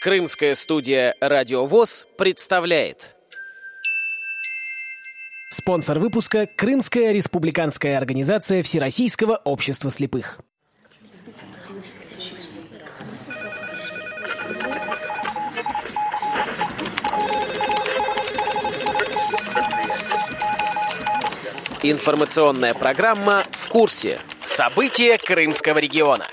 Крымская студия «Радиовоз» представляет. Спонсор выпуска – Крымская республиканская организация Всероссийского общества слепых. Информационная программа «В курсе». События Крымского региона.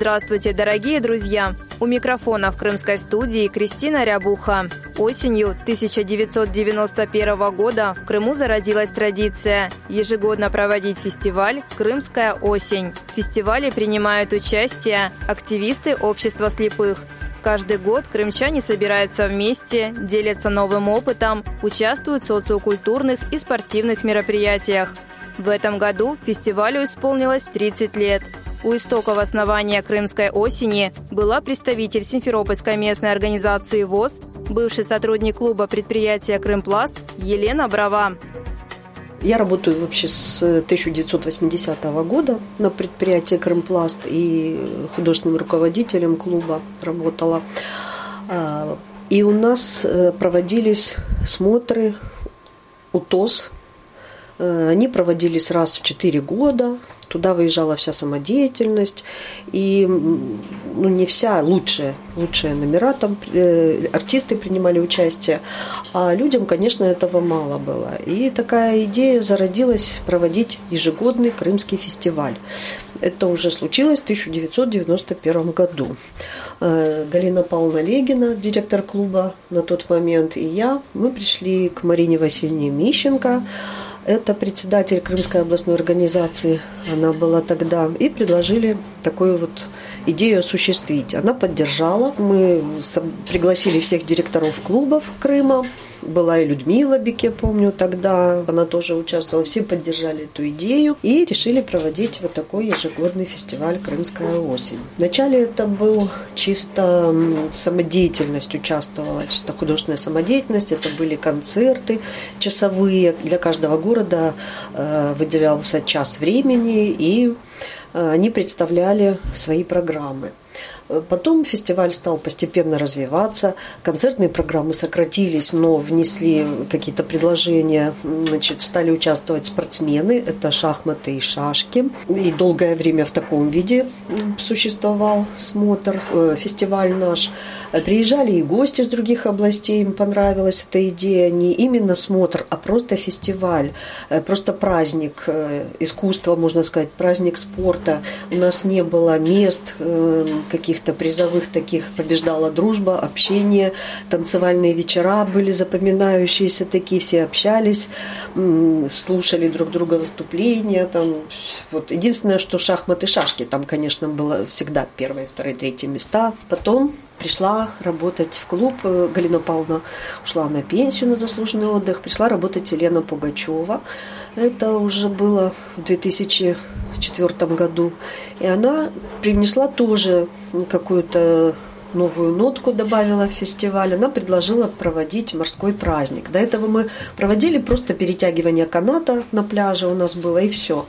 Здравствуйте, дорогие друзья! У микрофона в крымской студии Кристина Рябуха. Осенью 1991 года в Крыму зародилась традиция ежегодно проводить фестиваль «Крымская осень». В фестивале принимают участие активисты общества слепых, Каждый год крымчане собираются вместе, делятся новым опытом, участвуют в социокультурных и спортивных мероприятиях. В этом году фестивалю исполнилось 30 лет. У истоков основания Крымской осени была представитель Симферопольской местной организации ВОЗ, бывший сотрудник клуба предприятия «Крымпласт» Елена Брава. Я работаю вообще с 1980 года на предприятии «Крымпласт» и художественным руководителем клуба работала. А, и у нас э, проводились смотры УТОС. Э, они проводились раз в 4 года, Туда выезжала вся самодеятельность, и ну, не вся, лучшие, лучшие номера, там э, артисты принимали участие, а людям, конечно, этого мало было. И такая идея зародилась проводить ежегодный Крымский фестиваль. Это уже случилось в 1991 году. Э, Галина Павловна Легина, директор клуба на тот момент, и я, мы пришли к Марине Васильевне Мищенко, это председатель Крымской областной организации, она была тогда, и предложили такую вот идею осуществить. Она поддержала. Мы пригласили всех директоров клубов Крыма, была и Людмила Бике, помню, тогда она тоже участвовала. Все поддержали эту идею и решили проводить вот такой ежегодный фестиваль «Крымская осень». Вначале это был чисто самодеятельность участвовала, чисто художественная самодеятельность. Это были концерты часовые. Для каждого города э, выделялся час времени, и э, они представляли свои программы. Потом фестиваль стал постепенно развиваться, концертные программы сократились, но внесли какие-то предложения, значит, стали участвовать спортсмены, это шахматы и шашки. И долгое время в таком виде существовал смотр, э, фестиваль наш. Приезжали и гости из других областей, им понравилась эта идея, не именно смотр, а просто фестиваль, э, просто праздник э, искусства, можно сказать, праздник спорта. У нас не было мест каких каких-то призовых таких побеждала дружба, общение, танцевальные вечера были запоминающиеся такие, все общались, слушали друг друга выступления. Там, вот. Единственное, что шахматы, шашки, там, конечно, было всегда первые, вторые, третьи места. Потом пришла работать в клуб. Галина Павловна ушла на пенсию на заслуженный отдых. Пришла работать Елена Пугачева. Это уже было в 2004 году. И она принесла тоже какую-то новую нотку добавила в фестиваль. Она предложила проводить морской праздник. До этого мы проводили просто перетягивание каната на пляже у нас было и все.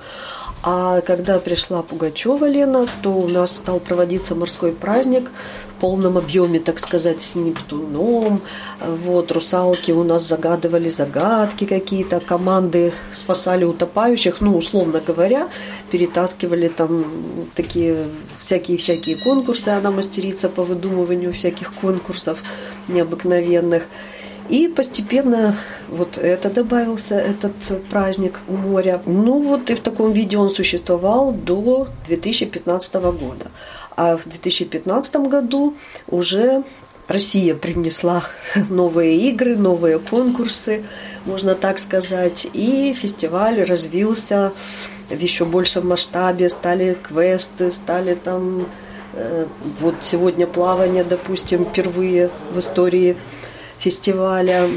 А когда пришла Пугачева Лена, то у нас стал проводиться морской праздник в полном объеме, так сказать, с Нептуном. Вот, русалки у нас загадывали загадки какие-то, команды спасали утопающих, ну, условно говоря, перетаскивали там такие всякие-всякие конкурсы. Она мастерица по выдумыванию всяких конкурсов необыкновенных. И постепенно вот это добавился, этот праздник у моря. Ну вот и в таком виде он существовал до 2015 года. А в 2015 году уже Россия принесла новые игры, новые конкурсы, можно так сказать, и фестиваль развился в еще большем масштабе, стали квесты, стали там э, вот сегодня плавание, допустим, впервые в истории фестиваля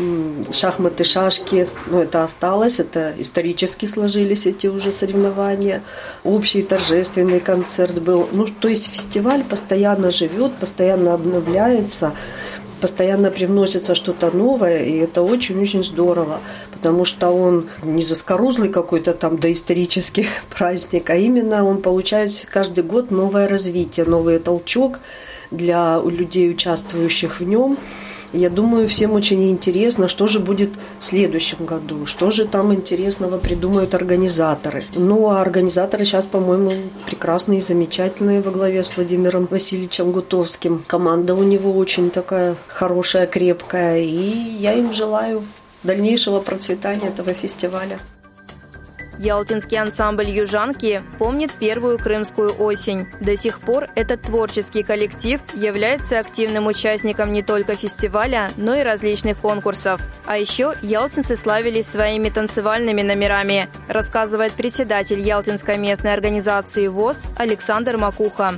шахматы, шашки, ну, это осталось, это исторически сложились эти уже соревнования. Общий торжественный концерт был. Ну, то есть фестиваль постоянно живет, постоянно обновляется, постоянно привносится что-то новое, и это очень-очень здорово, потому что он не заскорузлый какой-то там доисторический праздник, а именно он получает каждый год новое развитие, новый толчок для людей, участвующих в нем. Я думаю, всем очень интересно, что же будет в следующем году, что же там интересного придумают организаторы. Ну, а организаторы сейчас, по-моему, прекрасные, замечательные во главе с Владимиром Васильевичем Гутовским. Команда у него очень такая хорошая, крепкая, и я им желаю дальнейшего процветания этого фестиваля. Ялтинский ансамбль «Южанки» помнит первую крымскую осень. До сих пор этот творческий коллектив является активным участником не только фестиваля, но и различных конкурсов. А еще ялтинцы славились своими танцевальными номерами, рассказывает председатель Ялтинской местной организации ВОЗ Александр Макуха.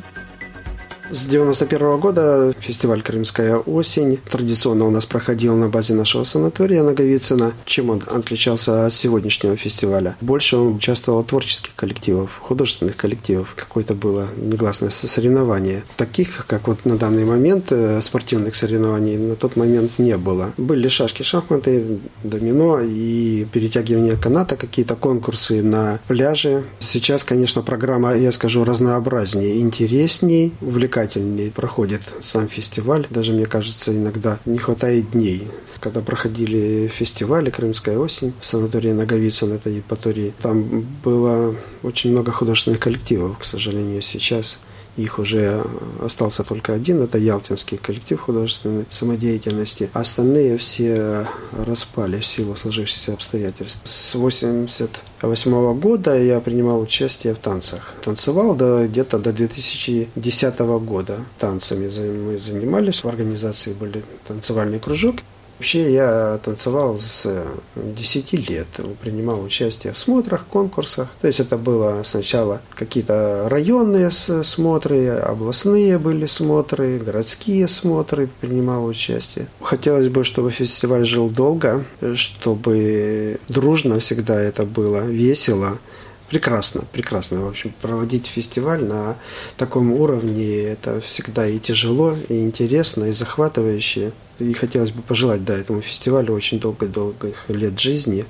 С 91 года фестиваль «Крымская осень» традиционно у нас проходил на базе нашего санатория Наговицына. Чем он отличался от сегодняшнего фестиваля? Больше он участвовал в творческих коллективов, художественных коллективов. Какое-то было негласное соревнование. Таких, как вот на данный момент, э, спортивных соревнований на тот момент не было. Были шашки, шахматы, домино и перетягивание каната, какие-то конкурсы на пляже. Сейчас, конечно, программа, я скажу, разнообразнее, интересней, увлекательнее увлекательнее проходит сам фестиваль. Даже, мне кажется, иногда не хватает дней. Когда проходили фестивали «Крымская осень» в санатории Наговицын, это Евпатории, там было очень много художественных коллективов, к сожалению, сейчас их уже остался только один, это Ялтинский коллектив художественной самодеятельности. Остальные все распали в силу сложившихся обстоятельств. С 1988 года я принимал участие в танцах. Танцевал до, где-то до 2010 года танцами мы занимались. В организации были танцевальный кружок. Вообще я танцевал с 10 лет, принимал участие в смотрах, конкурсах. То есть это было сначала какие-то районные смотры, областные были смотры, городские смотры, принимал участие. Хотелось бы, чтобы фестиваль жил долго, чтобы дружно всегда это было, весело. Прекрасно, прекрасно. В общем, проводить фестиваль на таком уровне это всегда и тяжело, и интересно, и захватывающе. И хотелось бы пожелать да, этому фестивалю очень долгих-долгих лет жизни,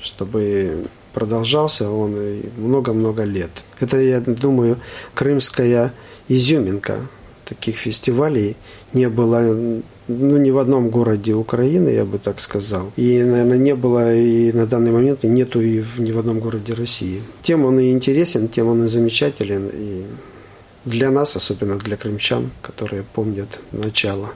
чтобы продолжался он много-много лет. Это, я думаю, крымская изюминка таких фестивалей не было ну, ни в одном городе Украины, я бы так сказал. И, наверное, не было и на данный момент, и нету и в, ни в одном городе России. Тем он и интересен, тем он и замечателен. И для нас, особенно для крымчан, которые помнят начало.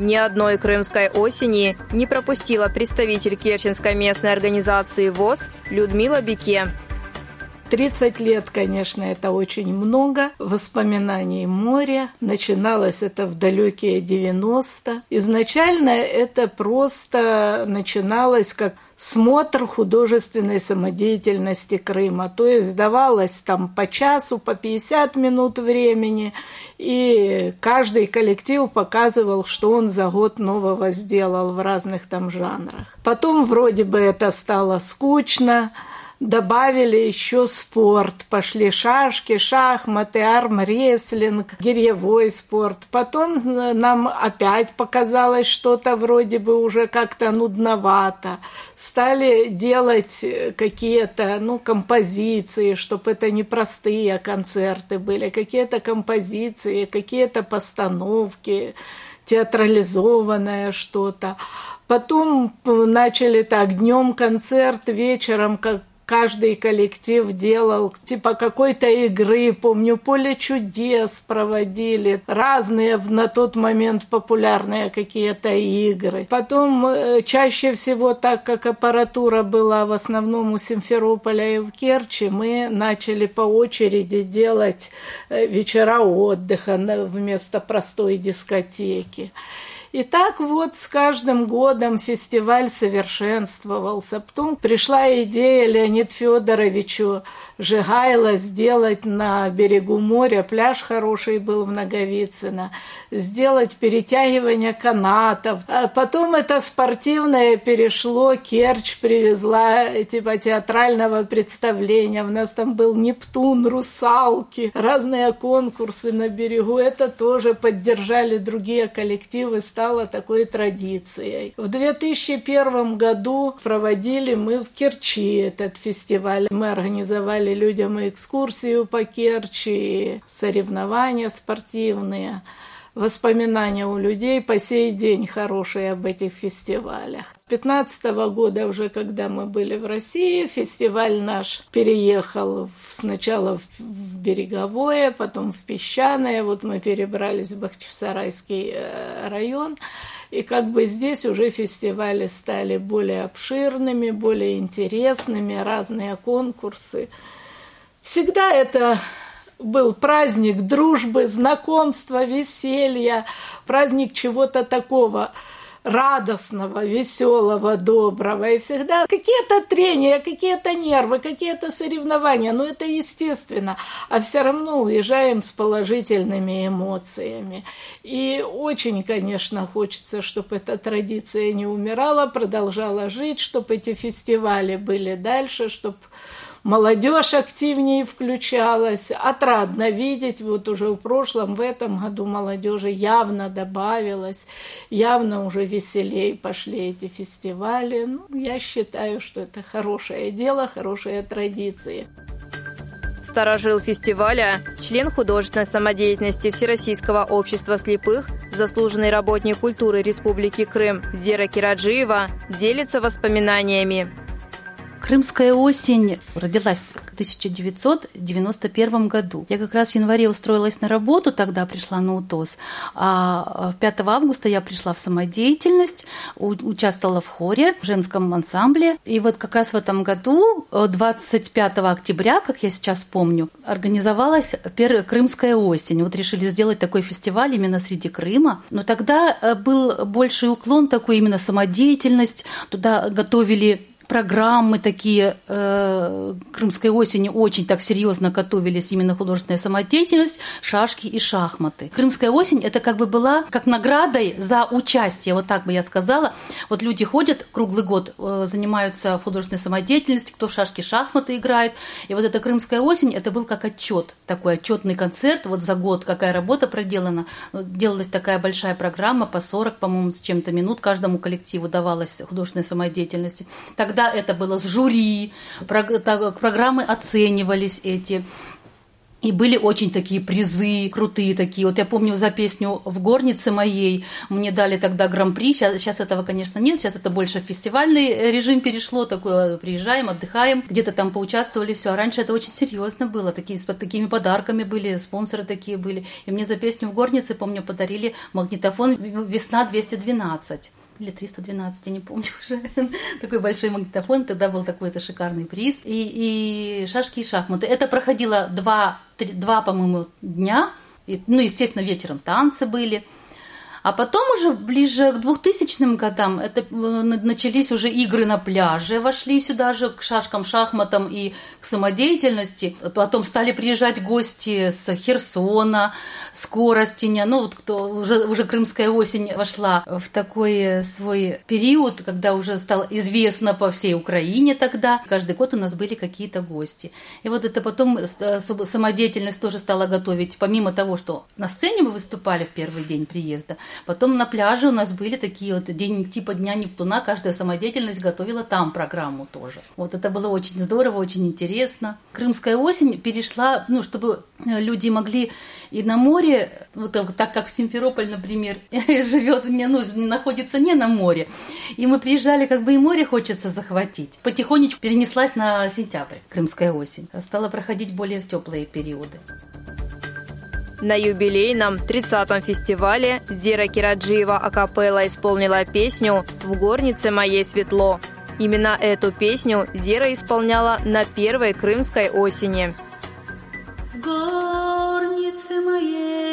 Ни одной крымской осени не пропустила представитель Керченской местной организации ВОЗ Людмила Бике. 30 лет, конечно, это очень много. Воспоминаний моря. Начиналось это в далекие 90 Изначально это просто начиналось как смотр художественной самодеятельности Крыма. То есть давалось там по часу, по 50 минут времени, и каждый коллектив показывал, что он за год нового сделал в разных там жанрах. Потом вроде бы это стало скучно, добавили еще спорт. Пошли шашки, шахматы, армрестлинг, гирьевой спорт. Потом нам опять показалось что-то вроде бы уже как-то нудновато. Стали делать какие-то ну, композиции, чтобы это не простые концерты были, какие-то композиции, какие-то постановки театрализованное что-то. Потом начали так, днем концерт, вечером как каждый коллектив делал типа какой-то игры. Помню, поле чудес проводили, разные на тот момент популярные какие-то игры. Потом э, чаще всего, так как аппаратура была в основном у Симферополя и в Керчи, мы начали по очереди делать э, вечера отдыха вместо простой дискотеки. И так вот с каждым годом фестиваль совершенствовался. Потом пришла идея Леонид Федоровичу Жигайло сделать на берегу моря, пляж хороший был в Наговицыно, сделать перетягивание канатов. А потом это спортивное перешло, Керчь привезла типа театрального представления. У нас там был Нептун, русалки, разные конкурсы на берегу. Это тоже поддержали другие коллективы, стало такой традицией. В 2001 году проводили мы в Керчи этот фестиваль. Мы организовали людям экскурсию по Керчи, соревнования спортивные. Воспоминания у людей по сей день хорошие об этих фестивалях. С 15 года уже, когда мы были в России, фестиваль наш переехал сначала в Береговое, потом в Песчаное. Вот мы перебрались в Бахчисарайский э, район. И как бы здесь уже фестивали стали более обширными, более интересными, разные конкурсы. Всегда это был праздник дружбы, знакомства, веселья, праздник чего-то такого радостного, веселого, доброго. И всегда какие-то трения, какие-то нервы, какие-то соревнования. Но это естественно. А все равно уезжаем с положительными эмоциями. И очень, конечно, хочется, чтобы эта традиция не умирала, продолжала жить, чтобы эти фестивали были дальше, чтобы молодежь активнее включалась. Отрадно видеть, вот уже в прошлом, в этом году молодежи явно добавилось, явно уже веселее пошли эти фестивали. Ну, я считаю, что это хорошее дело, хорошие традиции. Старожил фестиваля, член художественной самодеятельности Всероссийского общества слепых, заслуженный работник культуры Республики Крым Зера Кираджиева делится воспоминаниями. Крымская осень родилась в 1991 году. Я как раз в январе устроилась на работу, тогда пришла на УТОС, а 5 августа я пришла в самодеятельность, участвовала в хоре, в женском ансамбле. И вот как раз в этом году, 25 октября, как я сейчас помню, организовалась первая Крымская осень. Вот решили сделать такой фестиваль именно среди Крыма. Но тогда э, был больший уклон такой именно самодеятельность. Туда готовили программы такие э, Крымской осени очень так серьезно готовились именно художественная самодеятельность, шашки и шахматы. Крымская осень это как бы была как наградой за участие, вот так бы я сказала. Вот люди ходят круглый год, э, занимаются художественной самодеятельностью, кто в шашки, шахматы играет. И вот эта Крымская осень это был как отчет, такой отчетный концерт вот за год, какая работа проделана. Делалась такая большая программа по 40, по-моему, с чем-то минут каждому коллективу давалась художественной самодеятельности. Тогда Тогда это было с жюри, программы оценивались эти. И были очень такие призы, крутые такие. Вот я помню за песню «В горнице моей» мне дали тогда гран-при. Сейчас, сейчас этого, конечно, нет. Сейчас это больше фестивальный режим перешло. Такое приезжаем, отдыхаем, где-то там поучаствовали, все. А раньше это очень серьезно было. Такие, с такими подарками были, спонсоры такие были. И мне за песню «В горнице», помню, подарили магнитофон «Весна 212» или 312, я не помню уже. такой большой магнитофон, тогда был такой-то шикарный приз. И, и шашки и шахматы. Это проходило два, три, два по-моему, дня. И, ну, естественно, вечером танцы были. А потом уже ближе к 2000 годам это э, начались уже игры на пляже, вошли сюда же к шашкам, шахматам и к самодеятельности. Потом стали приезжать гости с Херсона, с Коростеня. Ну вот кто уже, уже Крымская осень вошла в такой свой период, когда уже стало известно по всей Украине тогда. Каждый год у нас были какие-то гости. И вот это потом э, самодеятельность тоже стала готовить. Помимо того, что на сцене мы выступали в первый день приезда, Потом на пляже у нас были такие вот день типа Дня Нептуна, каждая самодеятельность готовила там программу тоже. Вот это было очень здорово, очень интересно. Крымская осень перешла, ну, чтобы э, люди могли и на море, вот так как Симферополь, например, живет, не, ну, находится не на море, и мы приезжали, как бы и море хочется захватить. Потихонечку перенеслась на сентябрь, Крымская осень. Стала проходить более в теплые периоды. На юбилейном 30-м фестивале Зира Кираджиева акапелла исполнила песню «В горнице моей светло». Именно эту песню Зира исполняла на первой крымской осени. В горнице моей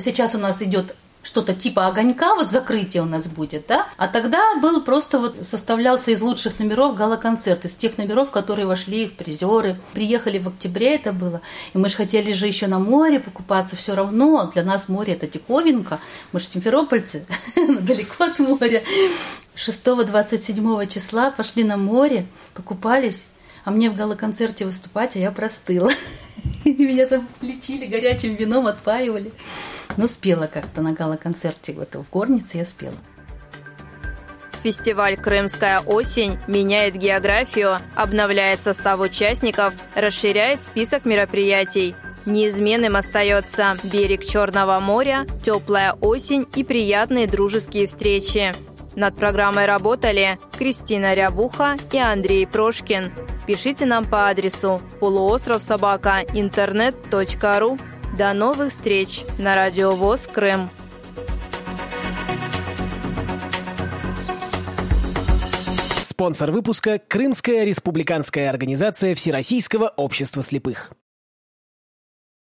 сейчас у нас идет что-то типа огонька, вот закрытие у нас будет, да? А тогда был просто вот составлялся из лучших номеров гала-концерт, из тех номеров, которые вошли в призеры. Приехали в октябре это было, и мы же хотели же еще на море покупаться все равно. Для нас море это диковинка, мы же симферопольцы, далеко от моря. 6-27 числа пошли на море, покупались, а мне в гала-концерте выступать, а я простыла. Меня там лечили горячим вином, отпаивали. Но спела как-то на гала-концерте вот в горнице я спела. Фестиваль «Крымская осень» меняет географию, обновляет состав участников, расширяет список мероприятий. Неизменным остается берег Черного моря, теплая осень и приятные дружеские встречи. Над программой работали Кристина Рябуха и Андрей Прошкин. Пишите нам по адресу полуостров собака интернет.ру. До новых встреч на Радио ВОЗ Крым. Спонсор выпуска – Крымская республиканская организация Всероссийского общества слепых.